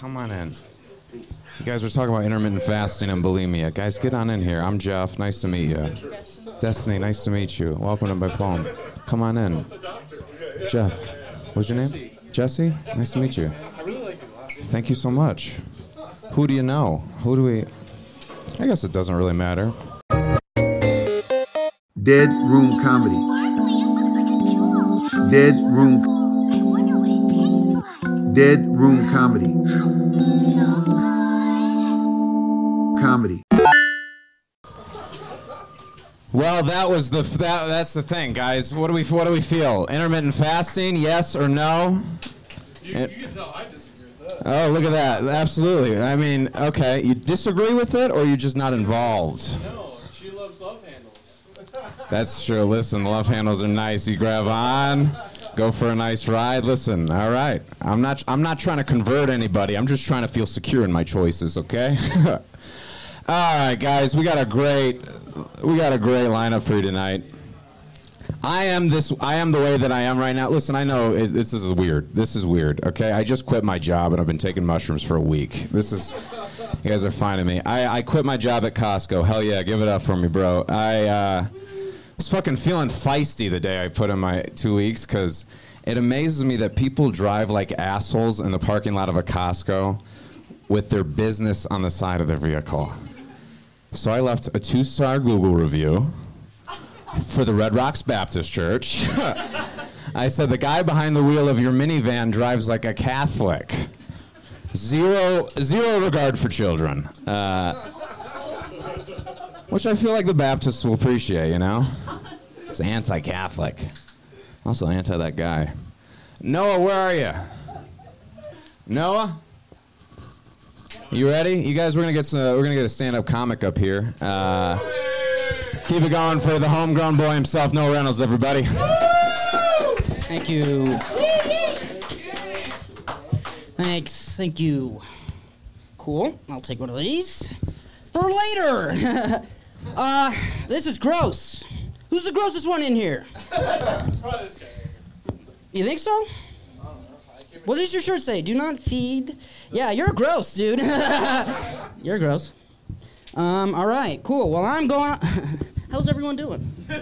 Come on in. You guys were talking about intermittent fasting and bulimia. Guys, get on in here. I'm Jeff. Nice to meet you. Destiny, nice to meet you. Welcome to my poem. Come on in. Jeff, what's your name? Jesse? Nice to meet you. Thank you so much. Who do you know? Who do we. I guess it doesn't really matter. Dead Room Comedy. Dead Room. Dead Room Comedy. Comedy. Well, that was the that, that's the thing, guys. What do we what do we feel? Intermittent fasting, yes or no? You, you can tell I disagree with that. Oh, look at that. Absolutely. I mean, okay, you disagree with it or you're just not involved? No, she loves love handles. That's true. Listen, love handles are nice. You grab on, go for a nice ride. Listen, all right. I'm not I'm not trying to convert anybody. I'm just trying to feel secure in my choices, okay? all right, guys, we got a great we got a great lineup for you tonight. I am this. I am the way that I am right now. Listen, I know it, this is weird. This is weird. Okay, I just quit my job and I've been taking mushrooms for a week. This is. You guys are finding me. I, I quit my job at Costco. Hell yeah, give it up for me, bro. I uh, was fucking feeling feisty the day I put in my two weeks because it amazes me that people drive like assholes in the parking lot of a Costco with their business on the side of their vehicle. So I left a two-star Google review for the Red Rocks Baptist Church. I said, the guy behind the wheel of your minivan drives like a Catholic. Zero, zero regard for children. Uh, which I feel like the Baptists will appreciate, you know? It's anti Catholic. Also anti that guy. Noah, where are you? Noah? You ready? You guys, we're gonna get some, we're gonna get a stand-up comic up here. Uh, keep it going for the homegrown boy himself, Noah Reynolds, everybody. Thank you. Thanks. Thank you. Cool. I'll take one of these for later. uh, this is gross. Who's the grossest one in here? You think so? What does your shirt say? Do not feed. Yeah, you're gross, dude. you're gross. Um, all right, cool. Well, I'm going. How's everyone doing?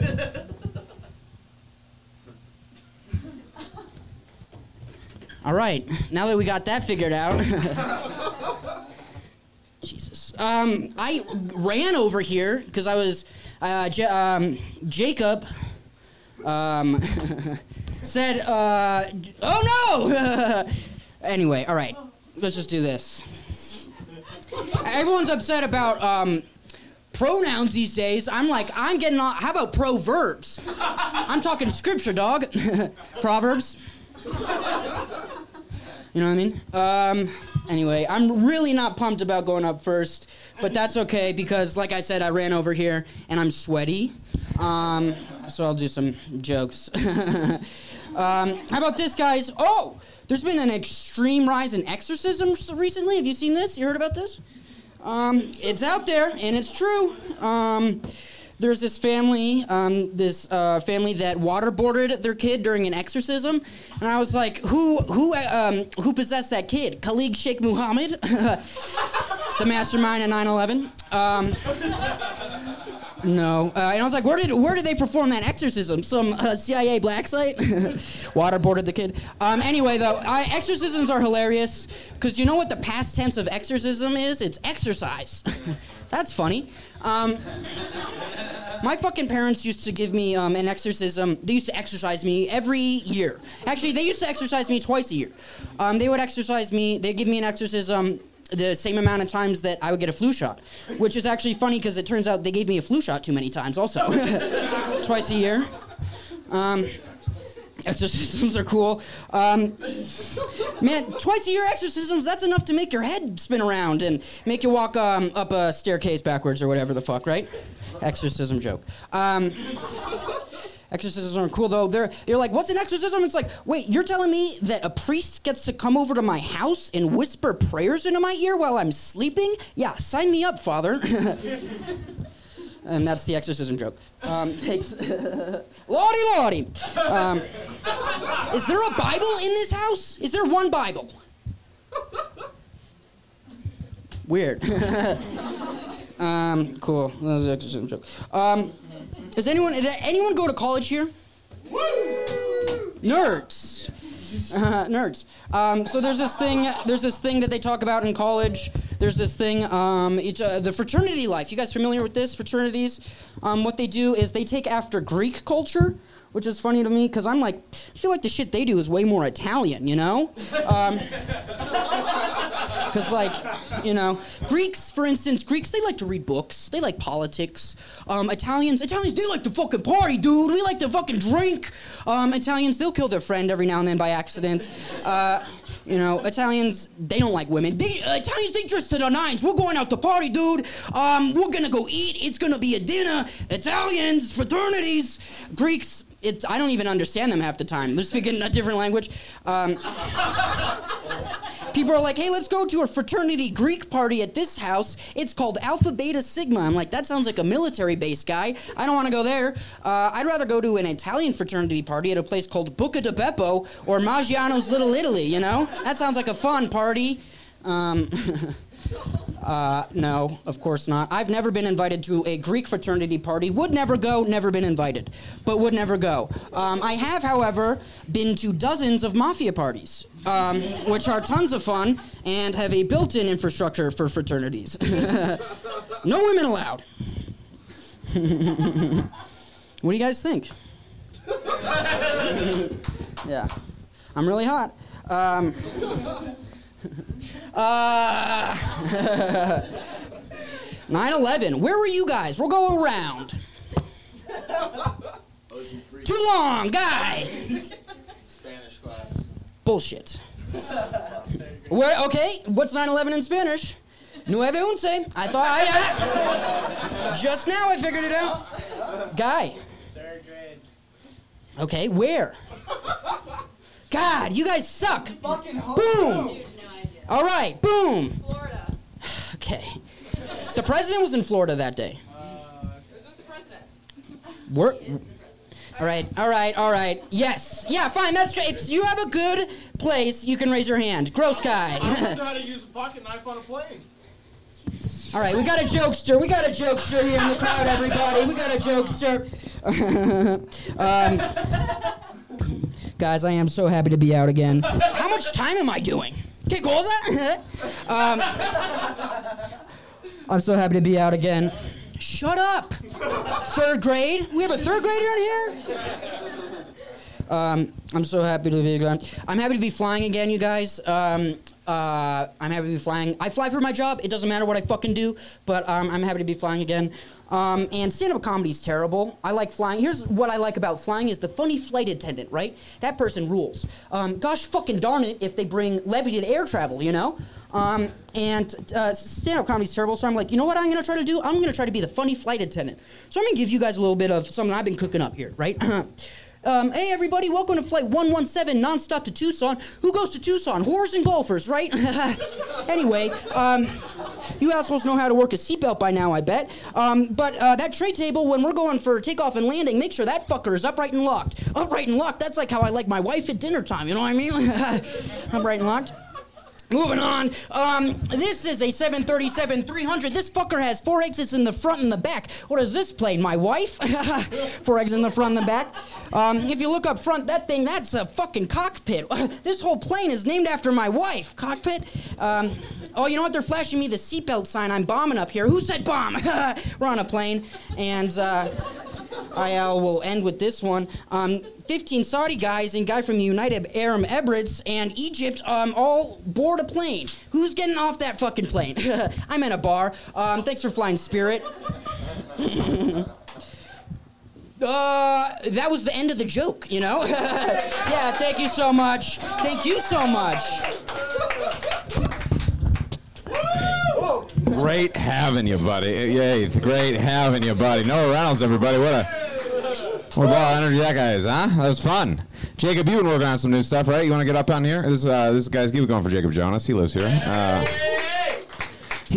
all right, now that we got that figured out. Jesus. Um, I ran over here because I was. Uh, J- um, Jacob um, said, uh, "Oh no!" anyway, all right, let's just do this. Everyone's upset about um, pronouns these days. I'm like, I'm getting on. How about proverbs? I'm talking scripture, dog. Proverbs. You know what I mean? Um, anyway, I'm really not pumped about going up first, but that's okay because, like I said, I ran over here and I'm sweaty. Um, so I'll do some jokes. um, how about this, guys? Oh, there's been an extreme rise in exorcisms recently. Have you seen this? You heard about this? Um, it's out there and it's true. Um, there's this family, um, this uh, family that waterboarded their kid during an exorcism, and I was like, who, who, um, who possessed that kid? Khalid Sheikh Mohammed, the mastermind at 9/11. Um, no, uh, and I was like, where did where did they perform that exorcism? Some uh, CIA black site? Waterboarded the kid. Um, anyway, though, I, exorcisms are hilarious because you know what the past tense of exorcism is? It's exercise. That's funny. Um, my fucking parents used to give me um, an exorcism. They used to exercise me every year. Actually, they used to exercise me twice a year. Um, they would exercise me. They'd give me an exorcism the same amount of times that I would get a flu shot, which is actually funny because it turns out they gave me a flu shot too many times also. Twice a year. Exorcisms are cool. Um, man, twice a year exorcisms, that's enough to make your head spin around and make you walk um, up a staircase backwards or whatever the fuck, right? Exorcism joke. Um, Exorcisms aren't cool though. They're you're like, what's an exorcism? It's like, wait, you're telling me that a priest gets to come over to my house and whisper prayers into my ear while I'm sleeping? Yeah, sign me up, Father. and that's the exorcism joke. Um, thanks. lordy, lordy. Um, is there a Bible in this house? Is there one Bible? Weird. um, cool. That was an exorcism joke. Um, does anyone did anyone go to college here? Nerds. Uh, nerds. Um, so there's this thing. There's this thing that they talk about in college. There's this thing. Um, each, uh, the fraternity life. You guys familiar with this? Fraternities. Um, what they do is they take after Greek culture, which is funny to me because I'm like, I feel like the shit they do is way more Italian. You know. Um, because, like, you know, Greeks, for instance, Greeks, they like to read books. They like politics. Um, Italians, Italians, they like to fucking party, dude. We like to fucking drink. Um, Italians, they'll kill their friend every now and then by accident. Uh, you know, Italians, they don't like women. They, uh, Italians, they dress to the nines. We're going out to party, dude. Um, we're gonna go eat. It's gonna be a dinner. Italians, fraternities. Greeks, it's, I don't even understand them half the time. They're speaking a different language. Um, People are like, hey, let's go to a fraternity Greek party at this house. It's called Alpha Beta Sigma. I'm like, that sounds like a military base guy. I don't want to go there. Uh, I'd rather go to an Italian fraternity party at a place called Buca di Beppo or Maggiano's Little Italy, you know? That sounds like a fun party. Um, uh, no, of course not. I've never been invited to a Greek fraternity party. Would never go, never been invited, but would never go. Um, I have, however, been to dozens of mafia parties, um, which are tons of fun and have a built in infrastructure for fraternities. no women allowed. what do you guys think? yeah, I'm really hot. Um, uh, 9/11. Where were you guys? We'll go around. Too long, guy. Spanish class. Bullshit. Where? Okay. What's 9/11 in Spanish? Nueve once. I thought I. just now I figured it out. Guy. Third grade. Okay. Where? God, you guys suck. Boom. No idea. All right. Boom. Florida. Okay. The president was in Florida that day. Who's with the president? We're, Is the president. all right, all right, all right. Yes, yeah, fine. That's great. If you have a good place, you can raise your hand. Gross guy. I guy. don't know how to use a pocket knife on a plane. all right, we got a jokester. We got a jokester here in the crowd, everybody. We got a jokester. um, guys, I am so happy to be out again. How much time am I doing? Okay, cosa? um, I'm so happy to be out again. Shut up. Third grade? We have a third grader in here? Um, I'm so happy to be again. I'm happy to be flying again, you guys. Um, uh, I'm happy to be flying. I fly for my job. It doesn't matter what I fucking do, but um, I'm happy to be flying again. Um, and stand-up comedy is terrible. I like flying. Here's what I like about flying is the funny flight attendant, right? That person rules. Um, gosh fucking darn it if they bring levy to air travel, you know? Um, and uh, stand-up comedy is terrible, so I'm like, you know what I'm gonna try to do? I'm gonna try to be the funny flight attendant. So I'm gonna give you guys a little bit of something I've been cooking up here, right? Um, hey everybody, welcome to flight 117 nonstop to Tucson. Who goes to Tucson? Whores and golfers, right? anyway, um, you assholes know how to work a seatbelt by now, I bet. Um, but uh, that tray table, when we're going for takeoff and landing, make sure that fucker is upright and locked. Upright and locked, that's like how I like my wife at dinner time, you know what I mean? upright and locked. Moving on. Um, this is a 737-300. This fucker has four exits in the front and the back. What is this plane? My wife? four exits in the front and the back. Um, if you look up front, that thing, that's a fucking cockpit. this whole plane is named after my wife. Cockpit? Um, oh, you know what? They're flashing me the seatbelt sign. I'm bombing up here. Who said bomb? We're on a plane. And, uh, I uh, will end with this one. Um, 15 Saudi guys and guy from United Arab Emirates and Egypt um, all board a plane. Who's getting off that fucking plane? I'm in a bar. Um, thanks for flying Spirit. Uh, that was the end of the joke, you know? yeah, thank you so much. Thank you so much. Great having you, buddy. Yay, it's great having you, buddy. Noah Reynolds, everybody. What a what a ball of energy that guy is, huh? That was fun. Jacob, you've been working on some new stuff, right? You want to get up on here? This uh, this guy's keep going for Jacob Jonas. He lives here. Uh,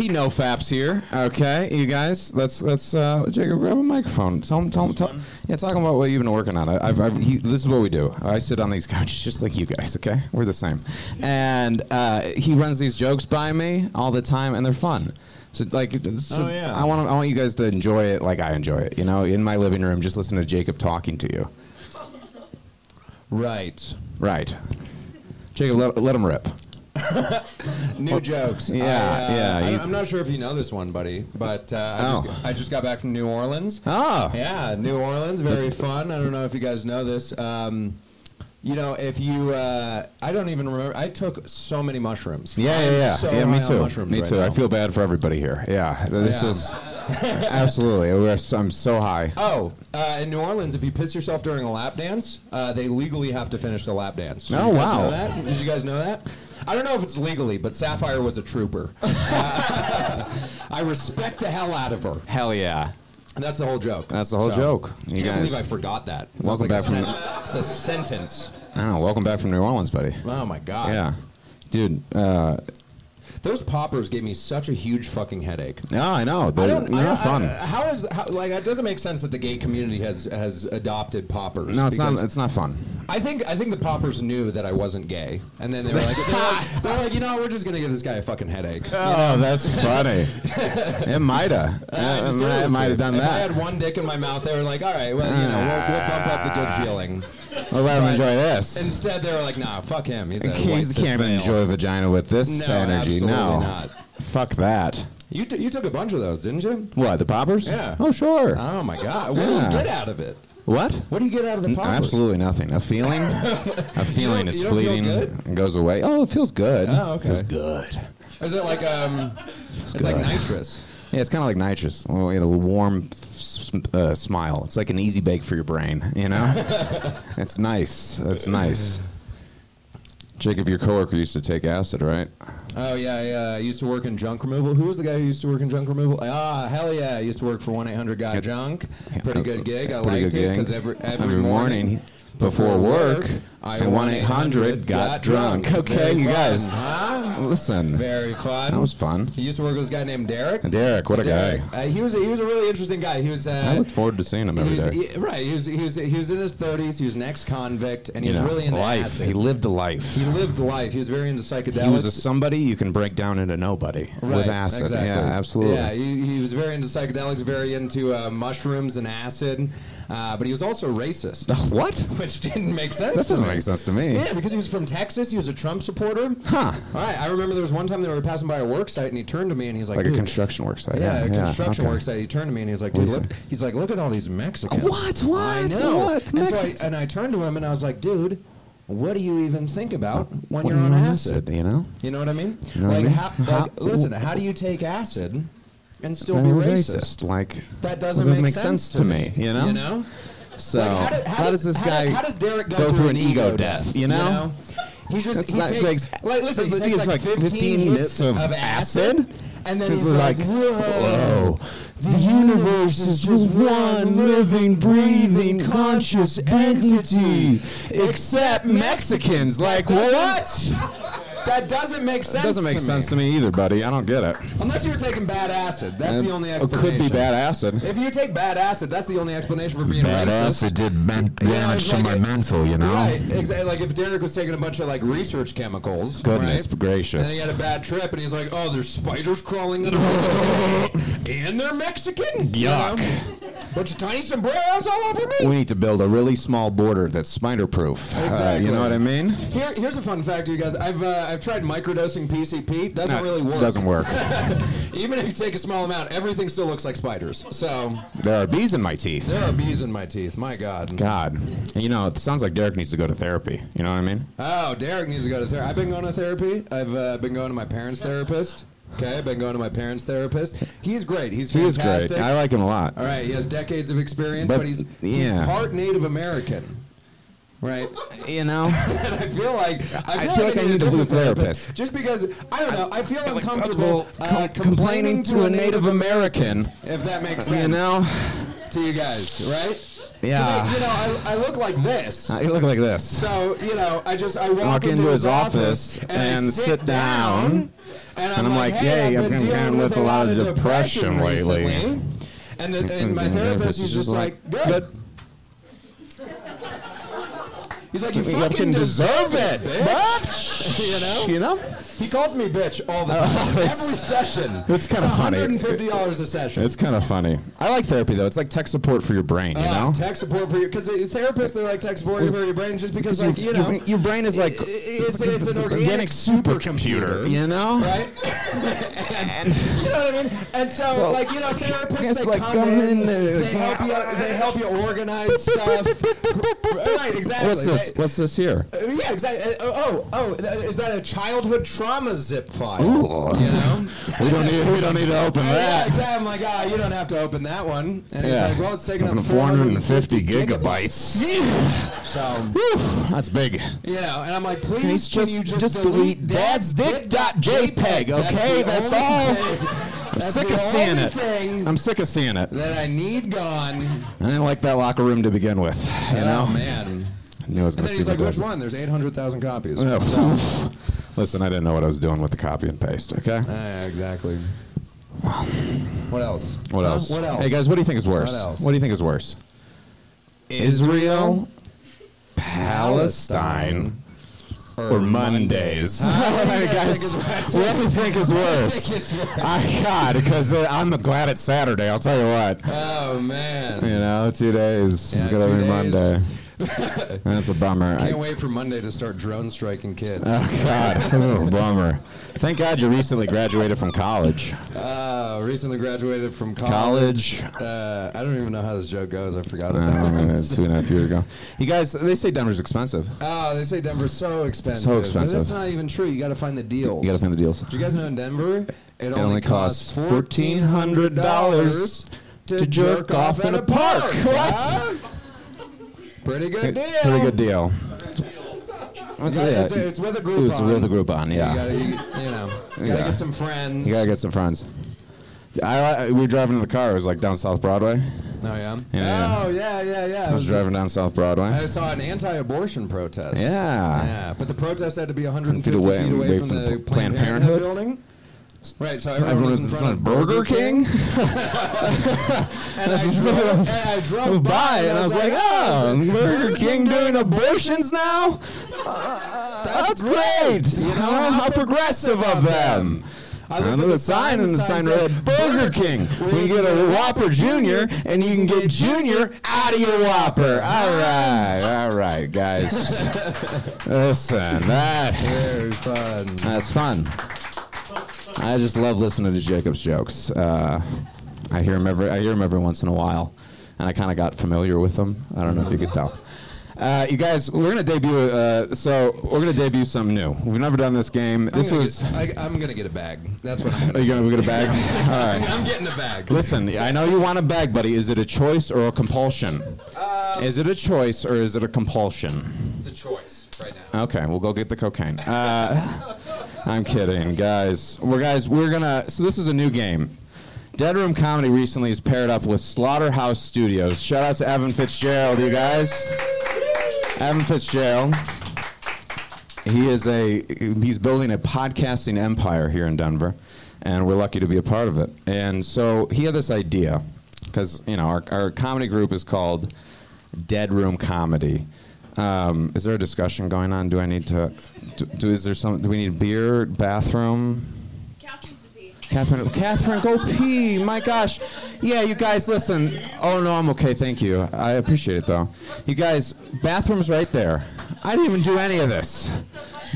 he no faps here. Okay, you guys, let's let's uh, Jacob grab a microphone. Tell him, tell him, tell, yeah, talk about what you've been working on. I, I've, I've he, this is what we do. I sit on these couches just like you guys. Okay, we're the same, and uh, he runs these jokes by me all the time, and they're fun. So like, so Oh, yeah. I want I want you guys to enjoy it like I enjoy it. You know, in my living room, just listen to Jacob talking to you. Right. Right, Jacob, let, let him rip. New jokes. Yeah, I, uh, yeah, I, he's- I'm not sure if you know this one, buddy, but uh, I, Oh. just, I just got back from New Orleans. Oh, Yeah, New Orleans, very fun. I don't know if you guys know this. Um, you know, if you, uh, I don't even remember. I took so many mushrooms. Yeah, I'm yeah, yeah. so yeah, me on too. mushrooms Me right too. I now. feel bad for everybody here. Yeah, this Yeah. is absolutely. We're, I'm so high. Oh, uh, in New Orleans, if you piss yourself during a lap dance, uh, they legally have to finish the lap dance. Did Oh, you guys wow. Know that? Did you guys know that? I don't know if it's legally, but Sapphire was a trooper. I respect the hell out of her. Hell yeah. And that's the whole joke. That's the whole joke. You can't guys- believe I forgot that. It Welcome back a from- sen- It's a sentence. I don't know. Welcome back from New Orleans, buddy. Oh my god. Yeah, dude. Uh, Those poppers gave me such a huge fucking headache. no, I know. They're, don't. they're I, not fun. I, how is how, like it doesn't make sense that the gay community has has adopted poppers. no, it's not. It's not fun. I think I think the poppers knew that I wasn't gay, and then they were like, they're like, they're like, you know, we're just gonna give this guy a fucking headache. Oh, that's funny. it mighta. Uh, It might have done if I had one dick in my mouth, they were like, all right, well, you know, we'll, we'll bump up the good feeling. We'll let him but- enjoy this. Instead, they were like, nah, fuck him. He's a He white can't male. enjoy vagina with this No, energy. absolutely no. not. Fuck that. You, t- you took a bunch of those, didn't you? What? The poppers? Yeah. Oh, sure. Oh my god! What do Yeah. you get out of it? what? What do you get out of the poppers? Absolutely nothing. A feeling, a feeling is you don't feel fleeting good? and goes away. Oh, it feels good. Oh, okay. Feels good. Is it like um? It's, like nitrous. Yeah, it's kind of like nitrous. Oh, you know, a warm uh, smile. It's like an easy bake for your brain. You know, it's nice. It's nice. Jacob, your coworker used to take acid, right? Oh yeah, yeah. I used to work in junk removal. Who was the guy who used to work in junk removal? Ah, hell yeah! I used to work for one eight hundred Got Junk. Pretty good gig. I Pretty liked it gig. because every, every morning before work, I at 1-800 got drunk. Okay, Very you fun, guys. Huh? Listen, Very fun. that was fun. He used to work with this guy named Derek. Derek, what a guy. Uh, he was a, he was a really interesting guy. He was. Uh, I look forward to seeing him he every was, day. he- right. He was, he was he was in his thirties. He was an ex-convict, and he You was know, really into life. acid. He lived a life. He lived life. He was very into psychedelics. He was a somebody you can break down into nobody with acid. exactly. Yeah, absolutely. Yeah, he, he was very into psychedelics, very into uh, mushrooms and acid, uh, but he was also racist, what? which didn't make sense. That to doesn't me. Make sense to me. Yeah, because he was from Texas. He was a Trump supporter. Huh. All right. I remember there was one time they were passing by a work site, and he turned to me and he's like, Like a "Dude." construction work site. Yeah, a construction okay. work site. He turned to me and he's like, "Dude, look." He's like, "Look at all these Mexicans." What? What? I know. What? And, so I, Mexicans? and I turned to him and I was like, "Dude, what do you even think about when you're on acid?" you know? You know what I mean? know what I like, mean? How, How- like, listen, how do you take acid and still They're be racist? Like That doesn't, make sense to me, you know? You know? So. Like, how, did- how does this how guy how does Derek go, go through an ego death? You know? He just It's he not- takes, takes- like listen, he takes like like 15, 15 hits hits of of acid, acid? and then he's like, like, whoa. The universe is just one living, breathing, conscious entity, except Mexicans. Like what? That doesn't make sense. It doesn't make to sense to me either, buddy. I don't get it. Unless you were taking bad acid. That's the only explanation. It explanation. could be bad acid. If you take bad acid, that's the only explanation for being Bad racist. acid did men- Yeah, damage it's to like my mental, you know? Right, exactly. Like if Derek was taking a bunch of like research chemicals, Goodness right? gracious. and then he had a bad trip, and he's like, "Oh, there's spiders crawling in my stomach, and they're Mexican." You Yuck. know? Bunch of tiny sombreros all over me. We need to build a really small border that's spider proof. Exactly. you know what I mean? Here, here's a fun fact, to you guys. I've uh, I've tried microdosing PCP. Doesn't really work. It doesn't work. Even if you take a small amount, everything still looks like spiders. So there are bees in my teeth. there are bees in my teeth. My God. God. You know, it sounds like Derek needs to go to therapy. You know what I mean? Oh, Derek needs to go to therapy. I've been going to therapy. I've uh, been going to my parents' therapist. Okay, I've been going to my parents' therapist. He's great. He's He is great. I like him a lot. All right, he has decades of experience, But, but, he's he's yeah. part Native American. Right, You know? and I feel like I feel, feel like I need a blue different therapist. just because I don't know. I feel uncomfortable uh, Com- complaining to a Native American. if that makes sense. You know? to you guys, right? Yeah. I, you know, I, I look like this. You look like this. So you know, I just I walk, Walk into, into his office, office and, and sit, sit down, down, And I'm, And I'm like, like, hey, "Hey, I've been dealing with a lot of depression lately." recently. And, the, and my therapist is just like, good. He's like, you You fucking fucking deserve deserve it, it, bitch. you know? You know? He calls me bitch all the time. Every session. it's kinda funny. $150 a session. It's kind of funny. I like therapy though. It's like tech support for your brain, you Uh, know? tech support for you, because therapists they're like tech support for your brain, just because like you know, your, your brain is like i- i- it's, it's, an it's organic, supercomputer, you know? right? and, you know what I mean? And so, So, like you know, therapists it's they like come come in, in, uh, they help you, they help you organize stuff. right, exactly. What's this? What's this here? uh, yeah, exactly. Uh, oh, oh, th- is that a childhood trauma zip file? Ooh. You know? We don't need. We don't need to open Yeah, that. exactly. I'm like, ah, you don't have to open that one. And he's Yeah. like, well, it's taking up Open 450 gigabytes. gigabytes. So, Whew, that's big. you know, and I'm like, please, just- just, just delete dadsdick.jpg, okay? the That's all. thing- I'm that's sick of seeing it. I'm sick of seeing it. that I need gone. I didn't like that locker room to begin with. You know? oh man. I knew I was gonna then see he's like, which one? There's 800,000 copies. Yeah, So. Listen, I didn't know what I was doing with the copy and paste. Okay. yeah, exactly. What else? What else? What else? Hey guys, what do you think is worse? What else? do you think is worse? Israel, Palestine, or Mondays? What do you guys guys, think is worse? what do you think is worse? think it's worse? I God, because uh, I'm glad it's Saturday. I'll tell you what. Oh man. You know, two days. Yeah, it's gonna be days. Monday. That's a bummer. I- Can't wait for Monday to start drone striking kids. oh God, oh, bummer. Thank God you recently graduated from college. Uh, recently graduated from college. College. Uh, I don't even know how this joke goes. I forgot it. Uh, two and a half years ago. You guys, they say Denver's expensive. oh, they say Denver's so expensive. So But expensive. that's not even true. You got to find the deals. You gotta find the deals. Do you guys know in Denver, it, It only costs fourteen hundred dollars to jerk off in a park. What? Pretty good deal. Pretty good deal. What's Yeah, it? it's, it's with a group Ooh, it's on. with a group on, You yeah. gotta, you, you know, you Yeah. gotta get some friends. You gotta get some friends. I, I we were driving in the car. It was like down South Broadway. Oh yeah. Yeah. Oh yeah, yeah, yeah. I was driving down South Broadway. I saw an anti-abortion protest. Yeah. Yeah, but the protest had to be 150 feet away- feet away, away from, from the the Planned Planned Parenthood, Parenthood. building. Right, so So everyone was in front of Burger King. and I drove, and I drove by and I was like, oh, Burger King doing abortions now? Uh, that's great. You know, how progressive of them. I I looked looked at the sign and the sign read Burger King. We can get a Whopper Junior and you can get Junior out of your Whopper. All right, all right, guys. Listen, that Very fun. that's fun. I just love listening to Jacob's jokes. Uh, I hear him every I hear him every once in a while, and I kind of got familiar with them. I don't know if you could tell. Uh, you guys, we're gonna debut. Uh, so we're gonna debut something new. We've never done this game. I'm This gonna was. Get, I, I'm gonna get a bag. That's what I'm Are gonna. you gonna get a bag? All right. I'm getting a bag. Listen, I know you want a bag, buddy. Is it a choice or a compulsion? is it a choice or is it a compulsion? It's a choice right now. Okay, we'll go get the cocaine. Uh, I'm kidding, guys. We're guys. We're gonna. So this is a new game. Dead Room Comedy recently is paired up with Slaughterhouse Studios. Shout out to Evan Fitzgerald, you guys. Evan Fitzgerald. He is a. He's building a podcasting empire here in Denver, and we're lucky to be a part of it. And so he had this idea, because you know our, our comedy group is called Dead Room Comedy. Um, is there a discussion going on? Do I need to? Do, do is there some? Do we need beer? Bathroom? To. Catherine, Catherine, go pee. My gosh. Yeah, you guys, listen. Oh no, I'm okay. Thank you. I appreciate it though. You guys, bathroom's right there. I didn't even do any of this.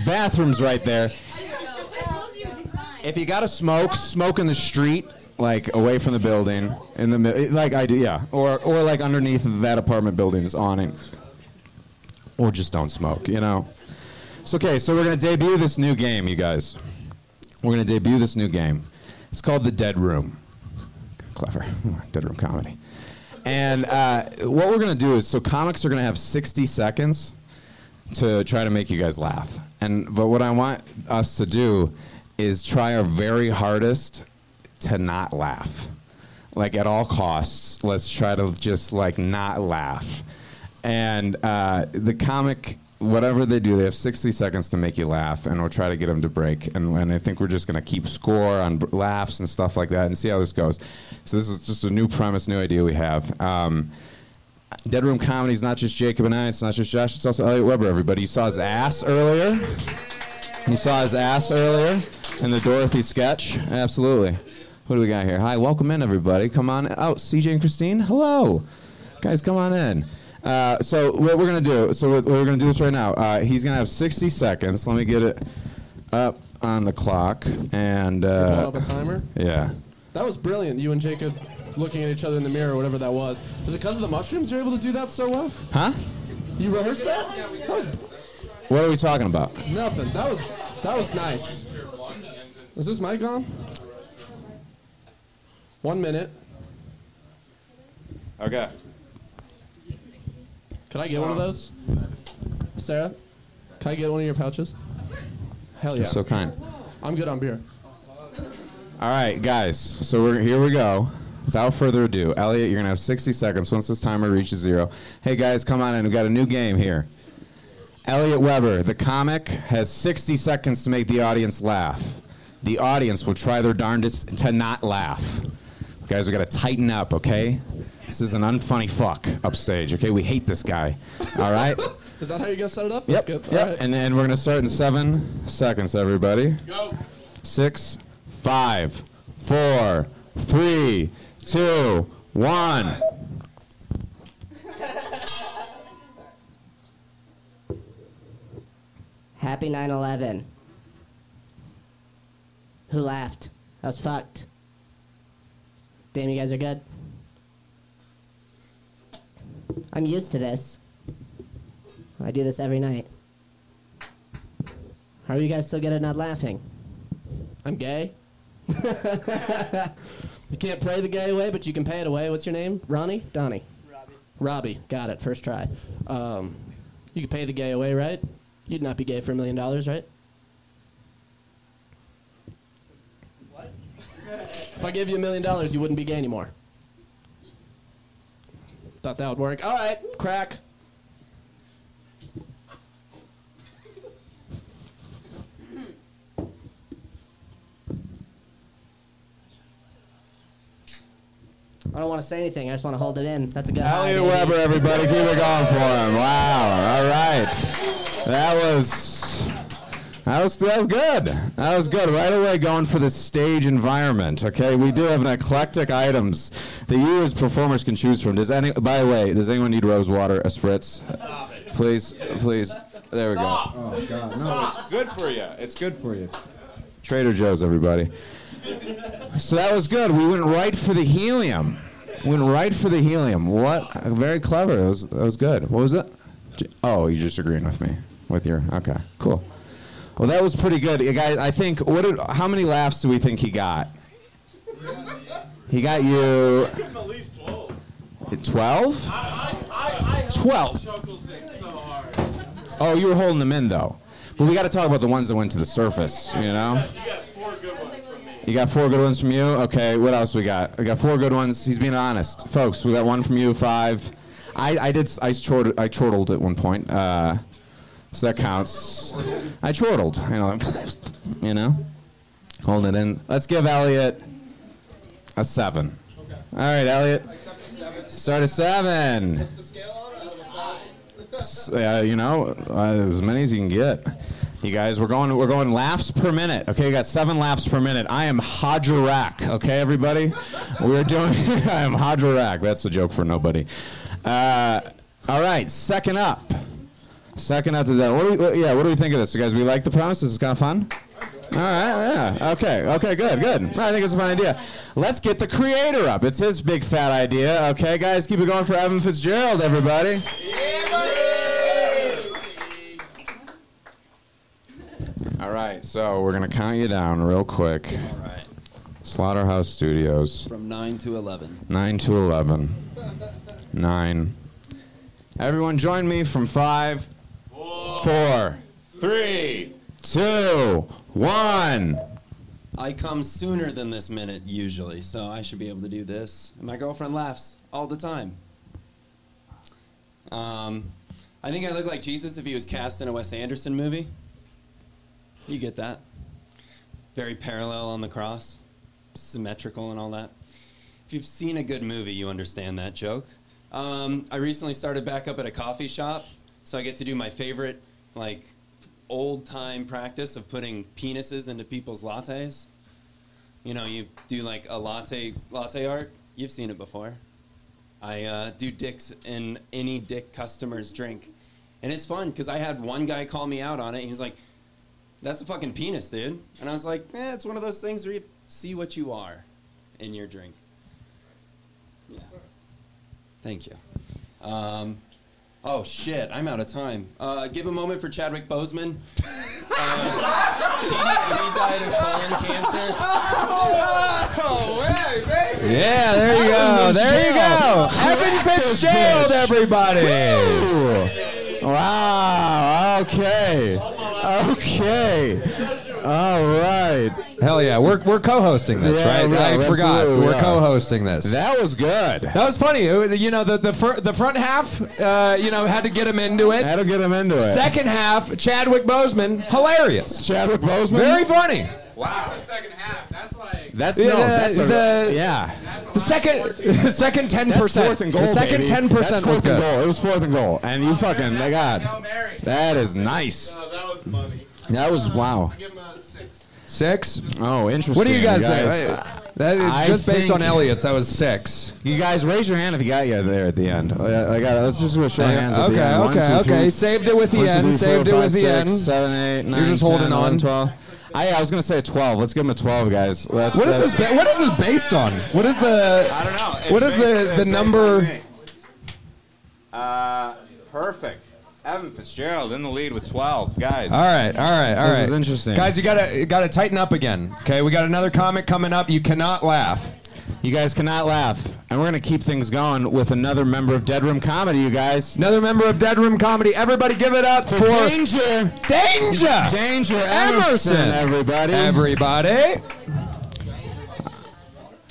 Bathroom's right there. Just go. I told you it'd be fine. If you gotta smoke, smoke in the street, like away from the building, in the like I do, yeah, or or like underneath that apartment building's awning, or just don't smoke, you know. So okay, so we're gonna debut this new game, you guys. We're gonna debut this new game. It's called the Dead Room. Clever, Dead Room comedy. And uh, what we're gonna do is, so comics are gonna have 60 seconds to try to make you guys laugh. And but what I want us to do is try our very hardest to not laugh. Like at all costs, let's try to just like not laugh. And uh, the comic whatever they do, they have 60 seconds to make you laugh, and we'll try to get them to break. And, and I think we're just going to keep score on b- laughs and stuff like that and see how this goes. So this is just a new premise, new idea we have. Um, Dead Room Comedy is not just Jacob and I, it's not just Josh, it's also Elliot Weber, everybody. You saw his ass earlier. You saw his ass earlier in the Dorothy sketch. Absolutely. What do we got here? Hi, welcome in, everybody. Come on out. CJ and Christine, hello. Guys, come on in. Uh, so what we're gonna do? So we're, we're gonna do this right now. Uh, he's gonna have 60 seconds. Let me get it up on the clock. And Pull uh, up a timer. yeah, That was brilliant. You and Jacob looking at each other in the mirror, or whatever that was. Was it because of the mushrooms you're able to do that so well? huh? You rehearsed that? That was What are we talking about? nothing. That was that was nice. Is this mic on? One minute. Okay. Could I get one of those? Sarah, can I get one of your pouches? Hell yeah. You're so kind. I'm good on beer. All right, guys. So we're here. We go. Without further ado, Elliot, you're gonna have 60 seconds once this timer reaches zero. Hey guys, come on in. We got a new game here. Elliot Weber, the comic, has 60 seconds to make the audience laugh. The audience will try their darndest to not laugh. Guys, we gotta tighten up, okay? This is an unfunny fuck upstage, okay? We hate this guy. All right? Is that how you're gonna set it up? Yep. That's good. Yep. All right. And then we're gonna start in seven seconds, everybody. Go. Six, five, four, three, two, one. Happy 9 11. Who laughed? I was fucked. Damn, you guys are good. I'm used to this. I do this every night. How are you guys still good at not laughing? I'm gay. you can't pray the gay away, but you can pay it away. What's your name? Ronnie? Donnie? Robbie. Robbie. Got it. First try. Um, you can pay the gay away, right? You'd not be gay for a million dollars, right? What? If I gave you a million dollars, you wouldn't be gay anymore. Thought that would work. All right, crack. I don't want to say anything. I just want to hold it in. That's a good Elliot high. Weber, everybody, keep it going for him. Wow. All right. That was. That was, that was good. That was good. Right away, going for the stage environment. Okay, we do have an eclectic items that you as performers can choose from. Does any? By the way, does anyone need rose water, a spritz? Please, please. There we go. Oh, God, no. It's good for you. It's good for you. Trader Joe's, everybody. So that was good. We went right for the helium. Went right for the helium. What? Very clever. That was, that was good. What was it? Oh, you're just agreeing with me. With your okay, cool. Well, that was pretty good, guys. I think. What? Did, how many laughs do we think he got? He got you at least 12. twelve. Twelve. hard. Oh, you were holding them in though. But we got to talk about the ones that went to the surface. You know. You got four good ones from me. You got four good ones from you. Okay, what else we got? We got four good ones. He's being honest, folks. We got one from you, five. I, I did. I chortled, I chortled at one point, uh, so that counts. I chortled, you know, you know, holding it in. Let's give Elliot a seven. All right, Elliot. Start at seven. S- uh, you know, uh, as many as you can get. You guys, we're going. We're going laughs per minute. Okay, you got seven laughs per minute. I am Hajarak. Okay, everybody, we're doing. I am Hajarak. That's a joke for nobody. Uh, all right, second up. Second up to that. What do we? what- yeah, what do we think of this, you guys? We like the premise. This is kind of fun. All right, yeah. Okay, okay, good, good. I think it's a fun idea. Let's get the creator up. It's his big fat idea. Okay, guys, keep it going for Evan Fitzgerald, everybody. All right, so we're gonna count you down real quick. All right. Slaughterhouse Studios, From 9 to 11. nine to eleven. Nine. Everyone, join me from five, four, three, two, one. I come sooner than this minute usually, so I should be able to do this. And my girlfriend laughs all the time. Um, I think I look like Jesus if he was cast in a Wes Anderson movie. You get that. Very parallel on the cross, symmetrical and all that. If you've seen a good movie, you understand that joke. Um, I recently started back up at a coffee shop, so I get to do my favorite, like, old time practice of putting penises into people's lattes. You know, you do like a latte latte art. You've seen it before. I uh, do dicks in any dick customer's drink, and it's fun because I had one guy call me out on it. He's like, "That's a fucking penis, dude," and I was like, "Eh, it's one of those things where you see what you are in your drink." Yeah. Thank you. Um, oh shit, I'm out of time. Uh, give a moment for Chadwick Boseman. Uh, he, he died of colon cancer. Yeah, there you go. There you go. Evan Fitzgerald, everybody. Wow. Okay. Okay. All right. Hell yeah, we're, we're co-hosting this, Yeah, right? we I forgot. We're we are. co-hosting this. That was good. That was funny. You know, the the, fir- the front half, uh, you know, had to get him into it. Had to get him into it. Second half, Chadwick Boseman, hilarious. Chadwick Boseman. Very funny. Wow. The second half. That's like. That's Yeah, no. That's a, the- yeah. The second, the second ten percent. fourth and goal. The second ten percent was fourth and good. goal. It was fourth and goal, and you fucking my God, that is nice. Oh, that was money. That was wow. Give six. Six. Oh, interesting. What do you guys, think? That is I just based think- on Elliot's. That was six. You guys raise your hand if you got you there at the end. I got. Let's just do a show of hands at the Okay, end. One, okay, two, okay. three, Saved it with the one, two, end. three, four, Saved it five, with the six, end. seven, eight, nine, just 10, holding 11, on. 12. I, I was gonna say a twelve. Let's give him a twelve, guys. That's, What is that's, this? Ba- what is this based on? What is the? I don't know. It's What is based- the it's the based number? me. Uh, perfect. Evan Fitzgerald in the lead with twelve, guys. All right, all right, all right. This is interesting. guys. You gotta you gotta tighten up again. Okay, we got another comic coming up. You cannot laugh. You guys cannot laugh, and we're gonna keep things going with another member of Dead Room Comedy. You guys. Another member of Dead Room Comedy. Everybody, give it up for, Danger. Danger. Danger Emerson. Emerson, everybody. Everybody.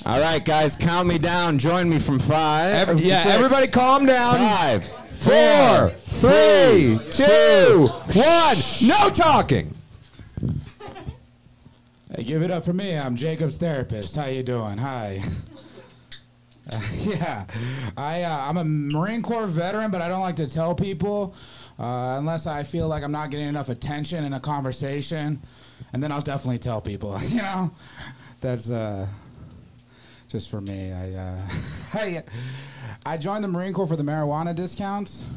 All right, guys, count me down. Join me from five. Every- yeah, six, everybody, calm down. Five, Four, three, two, one. No talking. Hey, give it up for me. I'm Jacob's therapist. How you doing? Hi. Uh, yeah, I uh, I'm a Marine Corps veteran, but I don't like to tell people uh, unless I feel like I'm not getting enough attention in a conversation, and then I'll definitely tell people. You know, that's uh, just for me. I uh, I joined the Marine Corps for the marijuana discounts.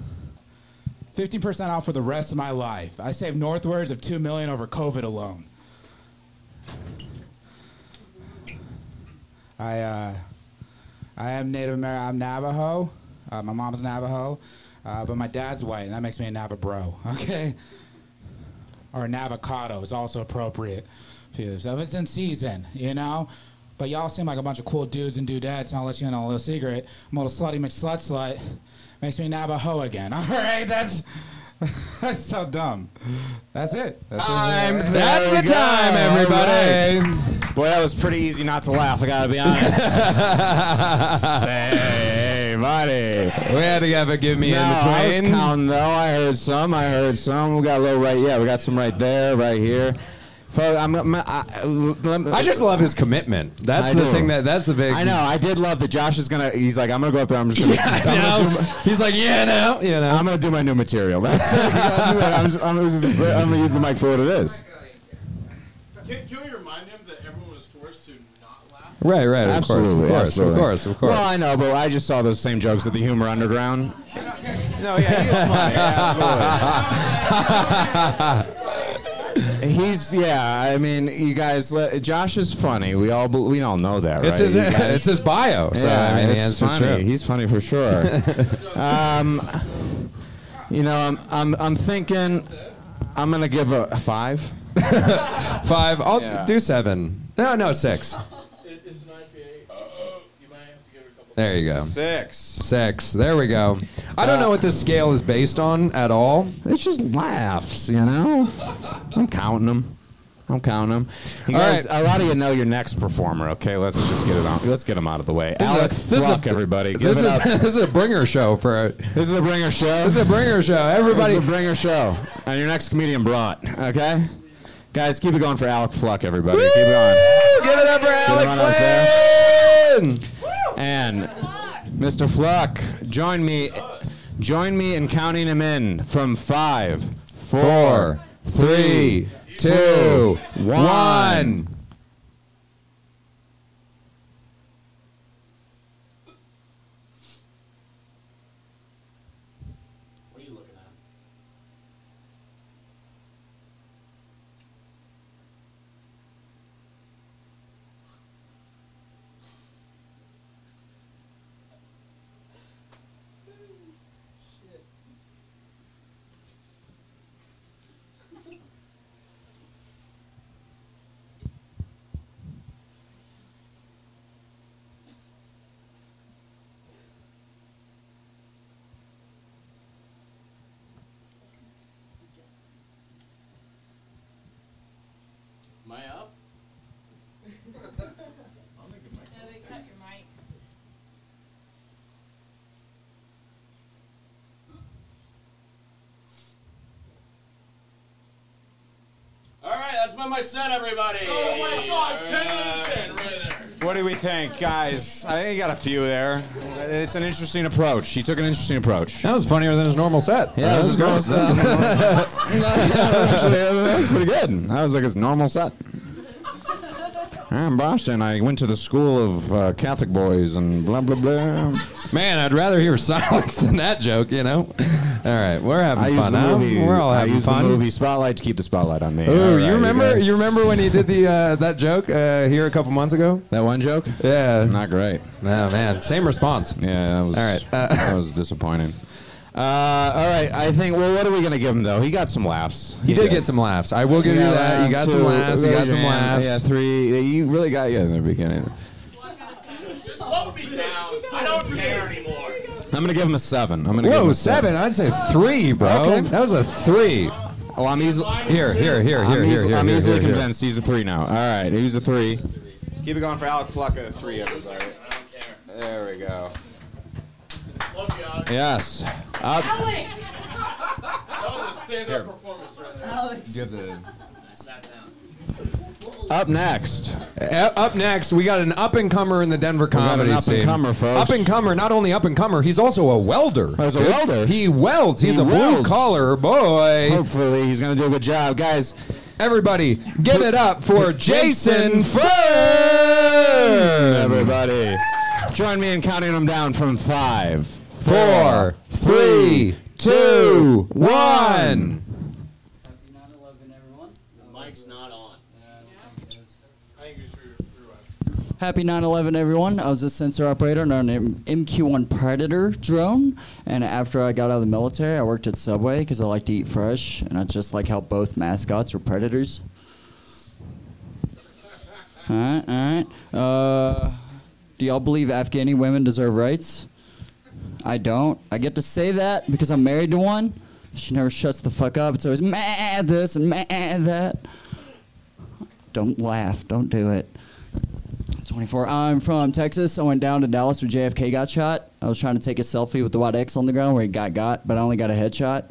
15% off for the rest of my life. I saved northwards of 2 million over COVID alone. I uh, I am Native American. I'm Navajo. Uh, my mom's Navajo, uh, but my dad's white, and that makes me a Navabro. Okay, or an avocado is also appropriate. So if it's in season, you know. But y'all seem like a bunch of cool dudes and dudettes, and I'll let you in on a little secret. I'm a little slutty McSlut slut. Makes me Navajo again. All right, that's that's so dumb. That's it. That's Time. it. That's the go. time, everybody. right. Boy, that was pretty easy not to laugh. I gotta be honest. hey, buddy. We had to have a give me No, I in was counting though. I heard some. I heard some. We got a little right. Yeah, we got some right there, right here. So I'm, I'm- I, let me- I just love his commitment. That's I the do. thing that that's the big. I know. I did love that Josh is gonna. He's like, I'm gonna go up there. I'm just gonna. Yeah, I I'm, gonna do my, He's like, yeah, no, you know. I'm gonna do my new material. That's it. I'm, just, I'm, just, I'm gonna use the mic for what it is. Can, can we remind him that everyone was forced to not laugh? right, right. Of course, of Absolutely, course, absolutely. of course, of course. Well, I know, but I just saw those same jokes at the Humor Underground. No, yeah, he was funny. absolutely. He's yeah. I mean, you guys. let- Josh is funny. We all we all know that, right? it's his it's his bio. So yeah, I mean, it's funny. true. He's funny for sure. um, you know, I'm I'm I'm thinking I'm gonna give a, a five. Five. I'll Yeah. do seven. No, no, six. It, it's an IPA. You might have to give it a couple. There you go. Six. Six. There we go. I don't know what this scale is based on at all. It's just laughs, you know. I'm counting them. I'm counting them. You All guys, right. a lot of you know your next performer. Okay, let's just get it on. Let's get him out of the way. is a- Alec this is a- Fluck, everybody. Give This it is, up. this is a bringer show for. This is a bringer show. This is a bringer show. Everybody, This is a bringer show. And your next comedian brought. Okay, guys, keep it going for Alec Fluck, everybody. Keep it on. give it up for Give Alec it on out Flynn. And Mr. Fluck, join me. Join me in counting him in from five, Four, three, two, one. My, my set, everybody. Oh my God, 10 out of 10 right there. What do we think, guys? I think he got a few there. It's an interesting approach. He took an interesting approach. That was funnier than his normal set. Yeah, that was, great. Actually, that was pretty good. That was like his normal set. I'm Boston. I went to the school of uh, Catholic boys and blah blah blah. Man, I'd rather hear silence than that joke. You know. All right, we're having I used fun. the huh? movie. We're all I having fun. the movie Spotlight to keep the spotlight on me. Ooh, All right, you remember? guys. You remember when he did the uh, that joke uh, here a couple months ago? that one joke? Yeah. Not great. Oh man, same response. Yeah, that was. All right, uh, that was disappointing. Uh, all right, I think. Well, what are we gonna give him though? He got some laughs. He did get some laughs. I will give you that. You got some laughs. You got some laughs. Yeah, three. You really got you in the beginning. Just slow me down. I don't care anymore. I'm gonna give him a seven. I'm gonna give him Whoa, a seven. I'd say three, bro. Okay. That was a three. Oh, I'm easily. Here, here, here, I'm, here, here, easily, here. I'm here, easily here, here. convinced he's a three now. All right, he's a three. Keep it going for Alec Fluck at a three, everybody. I don't care. There we go. Love you, Alex. Yes. Up. That was a stand-up performance right there. Give the- I sat down. Up next. Uh, up next, we got an up and comer in the Denver comedy scene. up-and-comer, folks. Up and comer, not only up and comer, he's also a welder. He's a dude. welder? He welds. He's He a blue welds. collar boy. Hopefully, he's gonna do a good job, guys. Everybody, give it up for Jason Fern. Everybody, join me in counting them down from five, Four, three, two, one. Happy 9/11, everyone. Mike's not on. I think you should rewind. Happy 9/11, everyone. I was a sensor operator on an MQ-1 Predator drone, and after I got out of the military, I worked at Subway because I like to eat fresh, and I just like how both mascots were predators. All right, all right. Uh, do y'all believe Afghani women deserve rights? I don't. I get to say that because I'm married to one. She never shuts the fuck up. It's always mad this and mad that. Don't laugh. Don't do it. 24. I'm from Texas. I went down to Dallas where JFK got shot. I was trying to take a selfie with the white X on the ground where he got got, but I only got a headshot.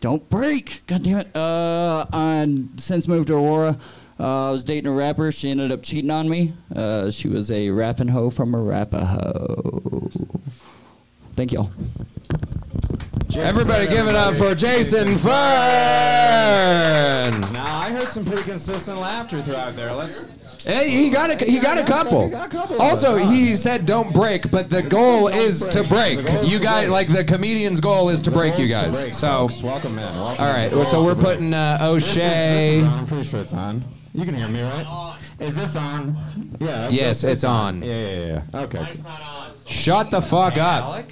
Don't break! God damn it. Uh, I since moved to Aurora. Uh, I was dating a rapper. She ended up cheating on me. Uh, she was a rapping hoe from Arapaho. Thank y'all. Everybody, give it up for Jason Fern. Now I heard some pretty consistent laughter throughout there. Let's. Hey, he got a he got a couple. Got a couple Also, he said don't break, but the goal is to break. The goal is You to guys, break. like the comedian's goal is to break you guys. break, So, folks. welcome in. Welcome all in. right. Goals So we're putting uh, This is, this O'Shea. is on. I'm pretty sure it's on. You can hear me, right? Is this on? Yeah. that's- Yes, it's on. Yeah, yeah, yeah. Okay. Mike's not on. Shut the fuck up.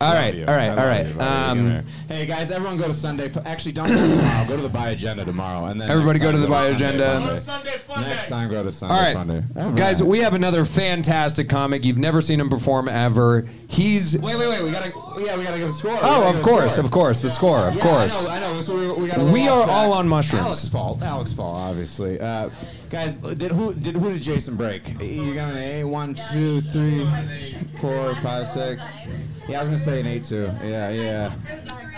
Alec. All Love right, you. all right, I all love right. you, buddy. Um, Give it here. hey guys, everyone go to Sunday. F- Actually, don't go tomorrow. Go to the Buy Agenda tomorrow, and then Everybody next go to time the Buy Sunday Agenda. Fun On Day. a Sunday fun Next time, go to Sunday All right, Fun Day. Guys, we have another fantastic comic. You've never seen him perform ever. He's Wait, wait, wait. We gotta. Yeah, we gotta give a score. Oh, of course, of course, the score, of Yeah, course. I know. I know. So we, we, got a We are all on mushrooms. Alex's fault. Alex's fault. Obviously, uh, guys. Did who did who did Jason break? You got an A. One, two, three, four, five, six. Yeah, I was gonna say an eight too. Yeah, yeah,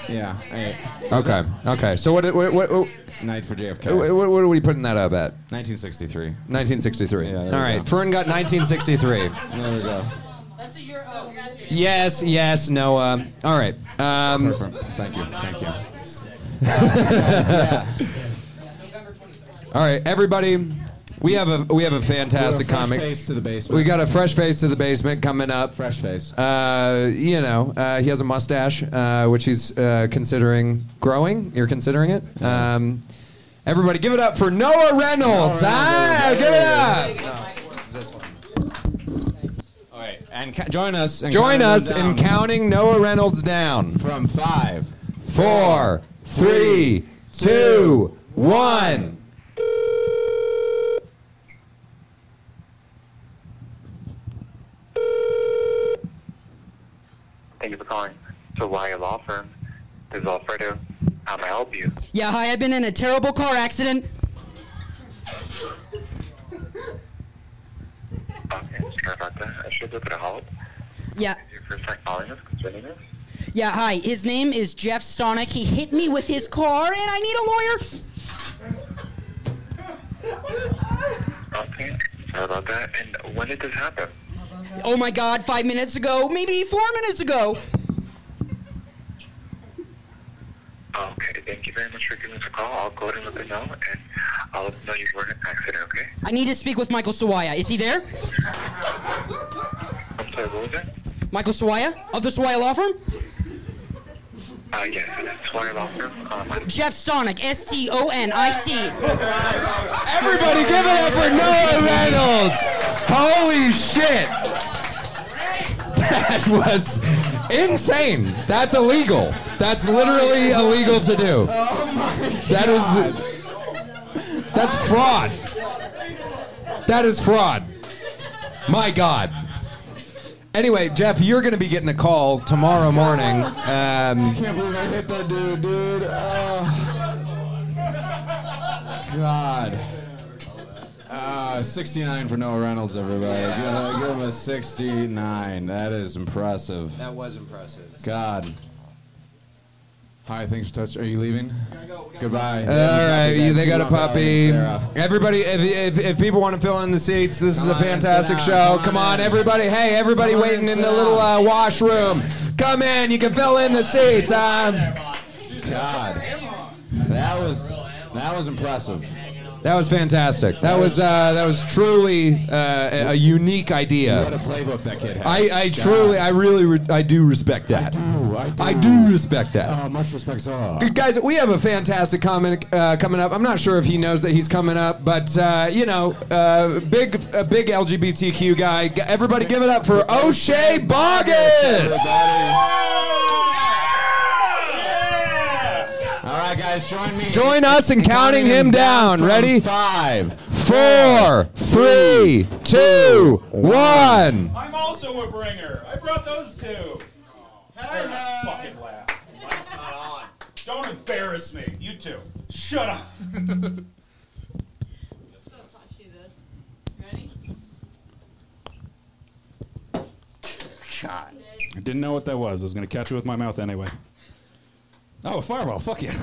yeah. Eight. Okay, okay. So what? What? What? What, Night for JFK. what, what, what are we putting that up at? 1963. 1963. Yeah, All right. go. Fern got 1963. There we go. Yes, yes, Noah. All right. Um, Thank you. Thank you. All right, everybody. We have a we have a fantastic fresh comic. face to the basement. We got a fresh face to the basement coming up. fresh face. Uh, you know, uh, he has a mustache, uh, which he's uh, considering growing. You're considering it. Um, everybody, give it up for Noah Reynolds. ah, give it up. All right, and ca- join us. in Join counting them us in down counting Noah Reynolds down. from five. Four, three, two, one. Thank you for calling To Sawaya Law Firm. This is Alfredo. How may I help you? Yeah, hi, I've been in a terrible car accident. Okay, sorry about that. I should look at a help. Yeah, Your first time calling us concerning this? yeah, hi. His name is Jeff Stonick. He hit me with his car, and I need a lawyer. Okay, sorry about that. And when did this happen? Oh my god, five minutes ago, maybe four minutes ago. Okay, thank you very much for giving us a call. I'll go ahead and let them know, and I'll let them know you were in an accident, okay? I need to speak with Michael Sawaya. Is he there? I'm sorry, what was that? Michael Sawaya of the Sawaya Law Firm? Uh, yes, it's Sawaya Law Firm. Um, I'm Jeff Stonick, S T O N I C. Everybody, give it up for Noah Reynolds. Holy shit. That was insane. That's illegal. That's literally illegal to do. That is. That's fraud. That is fraud. My God. Anyway, Jeff, you're going to be getting a call tomorrow morning. Um, can't believe I hit that dude, dude. Oh. God. Uh, 69 for Noah Reynolds, everybody. Give, give him a 69. That is impressive. that was impressive. God. Hi, thanks for touch. Are you leaving? Goodbye. All right, you, they got a puppy. Everybody, if, if, if people want to fill in the seats, this is a fantastic show. Come Come on on, everybody. Hey, everybody Come waiting in, in the little uh, washroom. Come in, you can fill in the seats. Um, God. That was that was impressive. That was fantastic. That was uh, that was truly uh, a, unique What a idea. playbook that kid has. I, I truly, I really, re- I do respect that. I do. I do respect that. Oh, much respect, sir. Guys, we have a fantastic comic uh, coming up. I'm not sure if he knows that he's coming up, but uh, you know, uh, big, a big LGBTQ guy. Everybody, give it up for O'Shea Bogus. All right, guys, join me. Join us in counting him down. from Ready? Five. Four, three, two, one. I'm also a bringer. I brought those two. Fucking laugh. Mike's not on. Don't embarrass me. You two. Shut up. God. I didn't know what that was. I was gonna catch it with my mouth anyway. Oh, a fireball! Fuck yeah!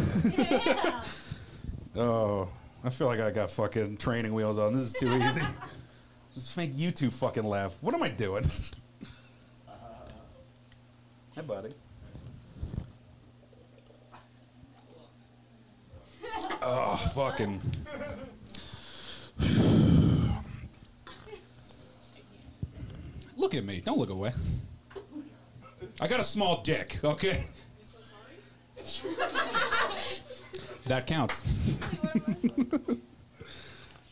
oh, I feel like I got fucking training wheels on. This is too easy. Just make you two fucking laugh. What am I doing? hey, buddy. Oh, fucking. Look at me. Don't look away. I got a small dick, okay? that counts.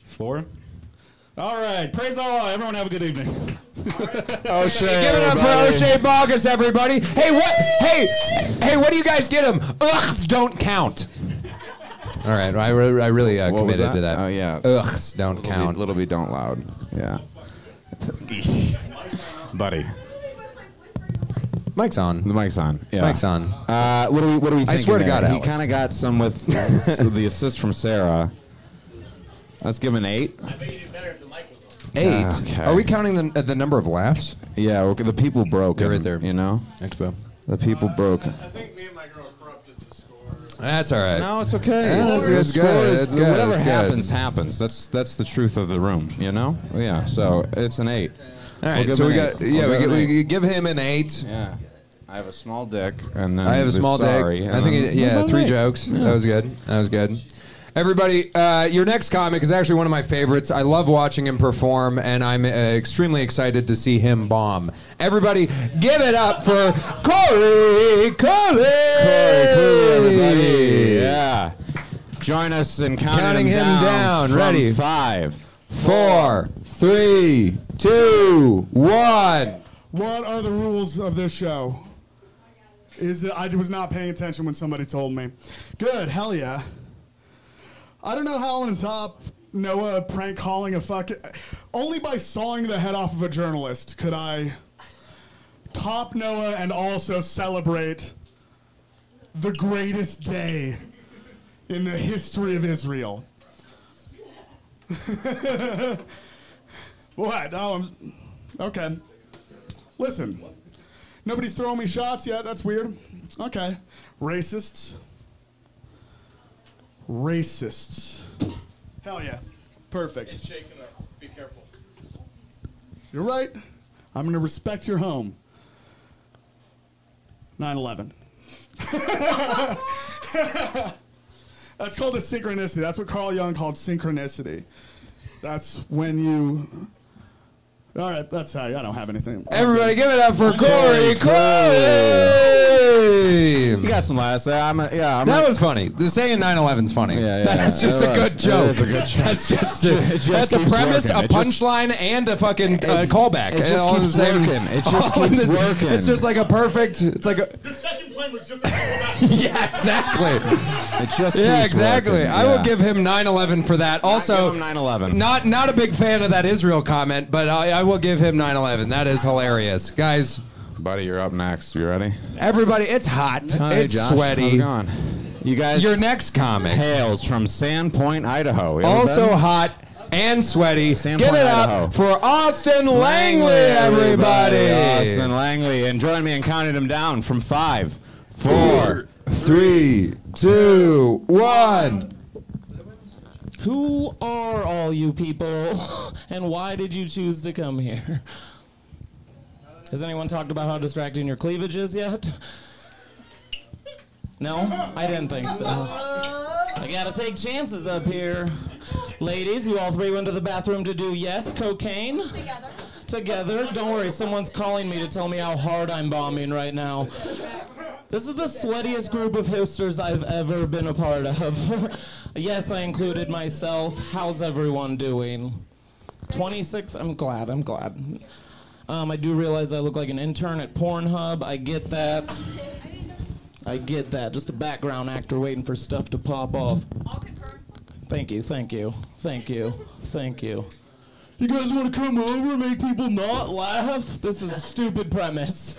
Four. All right. Praise Allah. Everyone have a good evening. O'Shea. Give it up for everybody. O'Shea Bogus, everybody. Hey, what? Hey, hey, what do you guys get him? Ugh, don't count. All right, I, re- I really uh, What was committed to that? that. Oh, yeah. Ugh, don't Little count. Be, little be don't loud. Yeah. Buddy. Mic's on. The mic's on. Yeah. Mic's on. Uh, what do we? What do we? I swear to there? God, he Alex. kind of got some with the assist from Sarah. Let's give him an eight. Eight. Okay. Are we counting the, uh, the number of laughs? Yeah, okay, the people broke Yeah, him, right there. You know, Expo. the people broke. him. That's all right. No, it's okay. Yeah, it's- The it's score good, is- it's good, Whatever it's good. happens, happens. That's that's the truth of the room. You know. Yeah. So it's an eight. All right. We'll give so him we an got eight. yeah. I'll We, give gi- him an we eight. give him an eight. Yeah. I have a small dick, and then I have a small sorry, dick. I think it, yeah, three eight. jokes. That was good. That was good. Everybody, uh, your next comic is actually one of my favorites. I love watching him perform, and I'm uh, extremely excited to see him bomb. Everybody, give it up for Corey Corey. Corey, Corey, everybody. Yeah. Join us in counting, Counting him down. from Ready? Five. Four, three, two, one. What are the rules of this show? Is I was not paying attention when somebody told me. Good, hell yeah. I don't know how on top Noah prank calling a fuck. Only by sawing the head off of a journalist could I top Noah and also celebrate the greatest day in the history of Israel. what? Oh, I'm, okay. Listen, nobody's throwing me shots yet. That's weird. Okay. Racists. Racists. Hell yeah. Perfect. It's shaking up. Be careful. You're right. I'm going to respect your home. 9 11. That's called a synchronicity. That's what Carl Jung called synchronicity. That's when you. All right, that's how. Uh, I don't have anything. Everybody, give it up for Corey. Corey Corey. You got some laughs. there. I'm a, yeah. I'm That a, was funny. The saying 9/11's funny. Yeah, yeah, That's yeah. just It a was. good joke. It is a good joke. That's just a, just that's a premise, working. a punchline, and a fucking uh, callback. it just all keeps the same- working. It just keeps this- working. It's just like a perfect. It's like a. The second plane was just Yeah, exactly. It just yeah, exactly. working. I will give him 9/11 for that. Also, give him 9/11. Not not a big fan of that Israel comment, but I, I will give him 9/11. That is hilarious, guys. Buddy, you're up next. You ready? Everybody, it's hot. Hi, it's Josh. sweaty. How's it going? You guys. Your next comic. hails from Sandpoint, Idaho. You also been? hot and sweaty. Sandpoint, Give it Idaho. up for Austin Langley, everybody. Austin Langley, and join me in counting him down from five, four, Three, two, one. Who are all you people, and why did you choose to come here? Has anyone talked about how distracting your cleavage is yet? No, I didn't think so. I gotta take chances up here. Ladies, you all three went to the bathroom to do yes, cocaine? Together. Together. Don't worry, someone's calling me to tell me how hard I'm bombing right now. This is the sweatiest group of hipsters I've ever been a part of. yes, I included myself. How's everyone doing? 26? I'm glad, I'm glad. Um, I do realize I look like an intern at Pornhub. I get that. I get that. Just a background actor waiting for stuff to pop off. Thank you, thank you, thank you, thank you. You guys want to come over and make people not laugh? This is a stupid premise.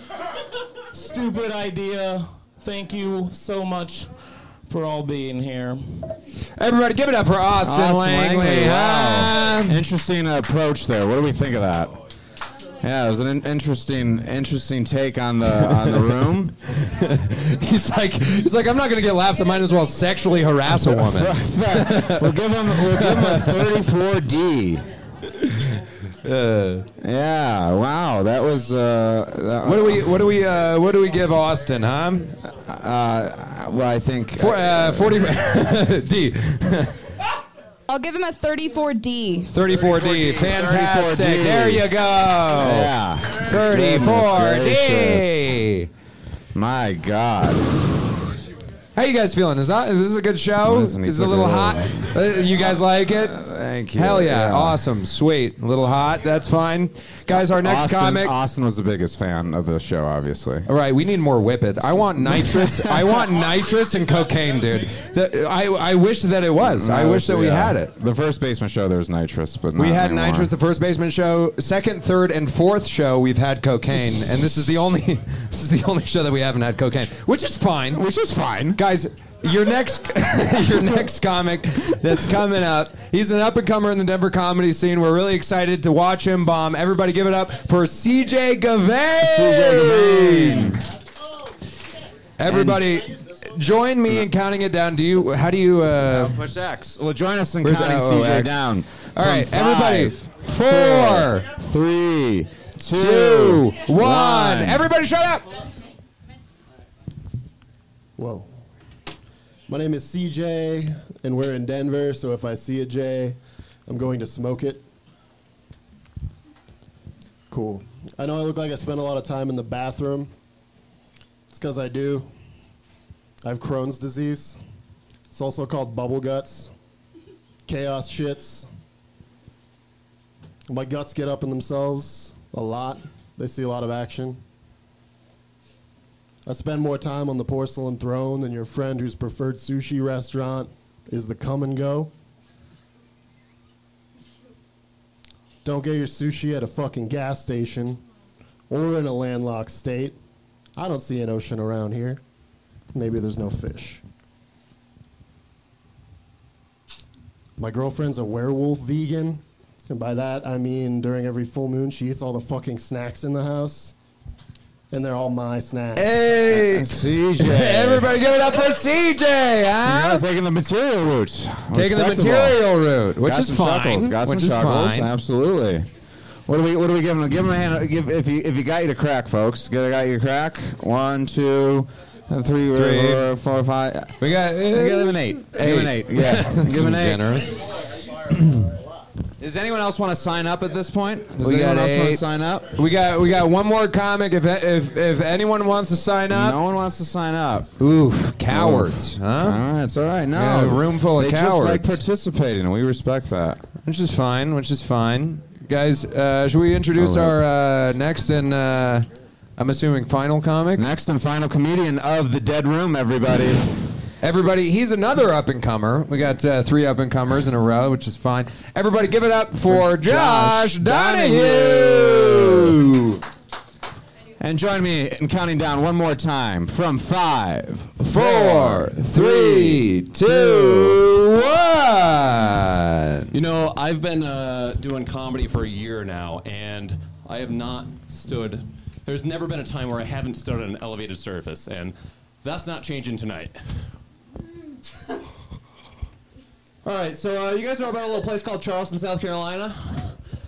Stupid idea. Thank you so much for all being here. Everybody, give it up for Austin, Austin Langley. Wow. Interesting approach there. What do we think of that? Yeah, it was an interesting, interesting take on the on the room. he's like, he's like, I'm not gonna get laughs. I might as well sexually harass a woman. we'll give him, we'll give him a 34D. Uh, Yeah, wow, that was. Uh, that, what do we, what do we, uh, what do we give Austin, huh? Uh, well, I think. For, uh, 40 D. I'll give him a 34D. 34D. Fantastic. 34D. There you go. Yeah. 34D. My God. How you guys feeling? Is that is this a good show? Is it a little it hot? Uh, you guys like it? Thank you. Hell yeah. Yeah. Awesome. Sweet. A little hot. That's fine. Guys, our next Austin, comic. Austin was the biggest fan of the show, obviously. All right, we need more whippets. I want nitrous. I want nitrous and cocaine, dude. The- I, I wish that it was. I wish that we Yeah. had it. The first basement show, there was nitrous, but We not had anymore. nitrous the first basement show. Second, third, and fourth show we've had cocaine, and this is the only this is the only show that we haven't had cocaine, which is fine. Which is fine, guys. Your next your next comic that's coming up. He's an up and comer in the Denver comedy scene. We're really excited to watch him bomb. Everybody, give it up for CJ Gavain. CJ Gavain. Everybody, join me in counting it down. Do you? How do you? Uh, push X. Well, join us in Where's- counting oh, CJ X. down. All right, From right, everybody. five, Four, three, two, two, one. one. Everybody, shut up. Whoa. My name is CJ, and we're in Denver, so if I see a J, I'm going to smoke it. Cool. I know I look like I spend a lot of time in the bathroom. It's because I do. I have Crohn's disease. It's also called bubble guts. Chaos shits. My guts get up in themselves a lot. They see a lot of action. I spend more time on the porcelain throne than your friend whose preferred sushi restaurant is the come and go. Don't get your sushi at a fucking gas station or in a landlocked state. I don't see an ocean around here. Maybe there's no fish. My girlfriend's a werewolf vegan. And by that, I mean during every full moon, she eats all the fucking snacks in the house. And they're all my snacks. Hey, CJ. Everybody, give it up for CJ. Huh? You're taking the material route. Taking the material route, which Got is some fine. Chuckles. Got which some is chuckles. fine. Absolutely. What do we? What do we give them? Give them a hand. Give if you if you got you to crack, folks. Get got you to crack. One, two, uh, three, Three. four, four, five. We got. Give him an eight. Give him an eight. Yeah. give him an eight. Generous. Does anyone else want to sign up at this point? Does We anyone got else want to eight. sign up? We got we got one more comic. If if if anyone wants to sign up, No one wants to sign up. oof, cowards, All huh? right, it's all right. No, Yeah, a room full of they just like cowards. participating, and we respect that. Which is fine. Which is fine. Guys, uh, should we introduce All our uh, next and uh, I'm assuming final comic? Next and final comedian of the Dead Room, everybody. Everybody, he's another up and comer. We got uh, three up and comers in a row, which is fine. Everybody, give it up for Josh, Josh Donahue. And join me in counting down one more time from five, Four, three, two, one. You know, I've been uh, doing comedy for a year now, and I have not stood. There's never been a time where I haven't stood on an elevated surface, and that's not changing tonight. All right, so uh, you guys know about a little place called Charleston, South Carolina?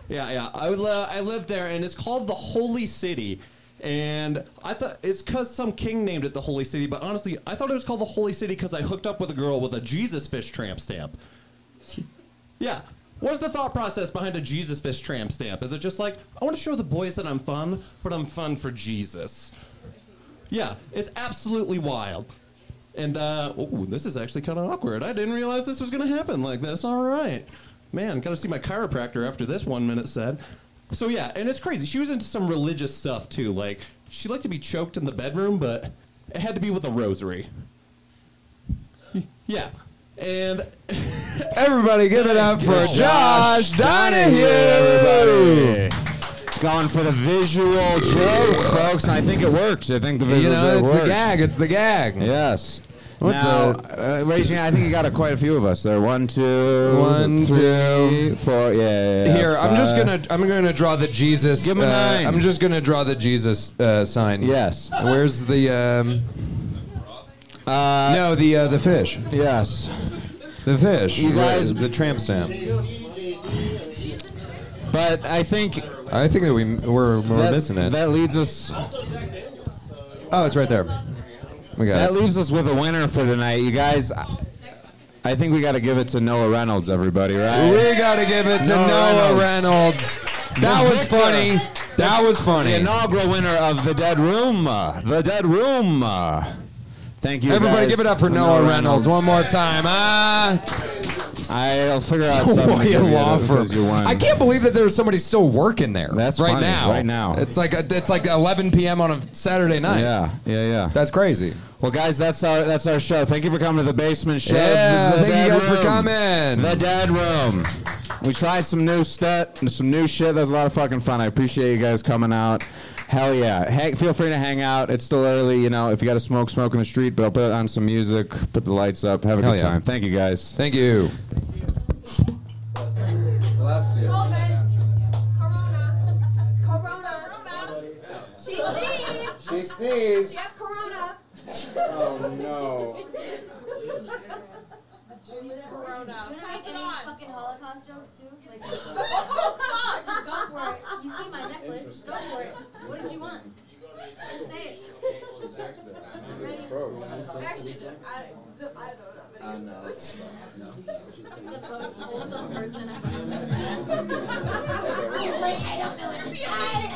Yeah, yeah. I would, uh, I lived there, and it's called the Holy City. And I thought it's because some king named it the Holy City, but honestly, I thought it was called the Holy City because I hooked up with a girl with a Jesus fish tramp stamp. Yeah. What's the thought process behind a Jesus fish tramp stamp? Is it just like, I want to show the boys that I'm fun, but I'm fun for Jesus? Yeah, it's absolutely wild. And, uh, oh, this is actually kind of awkward. I didn't realize this was going to happen like this. All right. Man, gotta see my chiropractor after this one minute said. So, yeah, and it's crazy. She was into some religious stuff, too. Like, she liked to be choked in the bedroom, but it had to be with a rosary. Yeah. And Everybody, give it up for Josh Josh Donahue. everybody. Going for the visual joke, folks. and I think it works. I think the visual You know, joke it's worked. the gag. It's the gag. Yes. What's now, uh, raise your hand. I think you got a, quite a few of us there. One, two, One, three, two. four. Yeah, yeah. Here, I'm just gonna I'm gonna draw the Jesus. Give him a uh, nine. I'm just gonna draw the Jesus uh, sign. Yes. Where's the um? Uh, no, the uh, the fish. Yes. The fish. You guys- the tramp stamp. But I think I think that we we're, we're that, missing it. that leads us. oh, it's right there. We got That it. leaves us with a winner for tonight, you guys. I- I think we got to give it to Noah Reynolds, everybody, right? We gotta give it to Noah Noah Reynolds. Reynolds. That The was victor. funny. That was funny. The inaugural winner of the Dead Room, the Dead Room. Thank you. Everybody, guys. give it up for Noah Reynolds one more time. Ah. I'll figure out something. to Sawaya give you Law Firm. because you won. I can't believe that there's somebody still working there. That's right funny, now. right now. it's like it's like 11 p.m. on a Saturday night. Yeah, yeah, yeah. That's crazy. Well, guys, that's our that's our show. Thank you for coming to the basement show. Yeah, The thank you Dead guys for Room. coming. The Dead Room. We tried some new stuff, some new shit. That was a lot of fucking fun. I appreciate you guys coming out. Hell yeah. Hang, feel free to hang out. It's still early, you know. If you got to smoke, smoke in the street, but I'll put on some music, put the lights up, have a Hell good yeah. time. Thank you guys. Thank you. COVID. Corona. Corona. Corona. She sneezed. She sneezed. She has corona. Oh no. Corona. Do you want to Pass make it any on. fucking Holocaust jokes too? Like, just go for it. You see my necklace. Go for it. What did you want? Just say it. I'm ready. Actually, I, I don't know. The most wholesome person I've ever He's like, I don't know what to say. I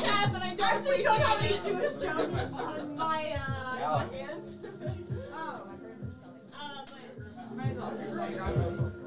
have, but I actually don't have any Jewish jokes on my, uh, hand. My purse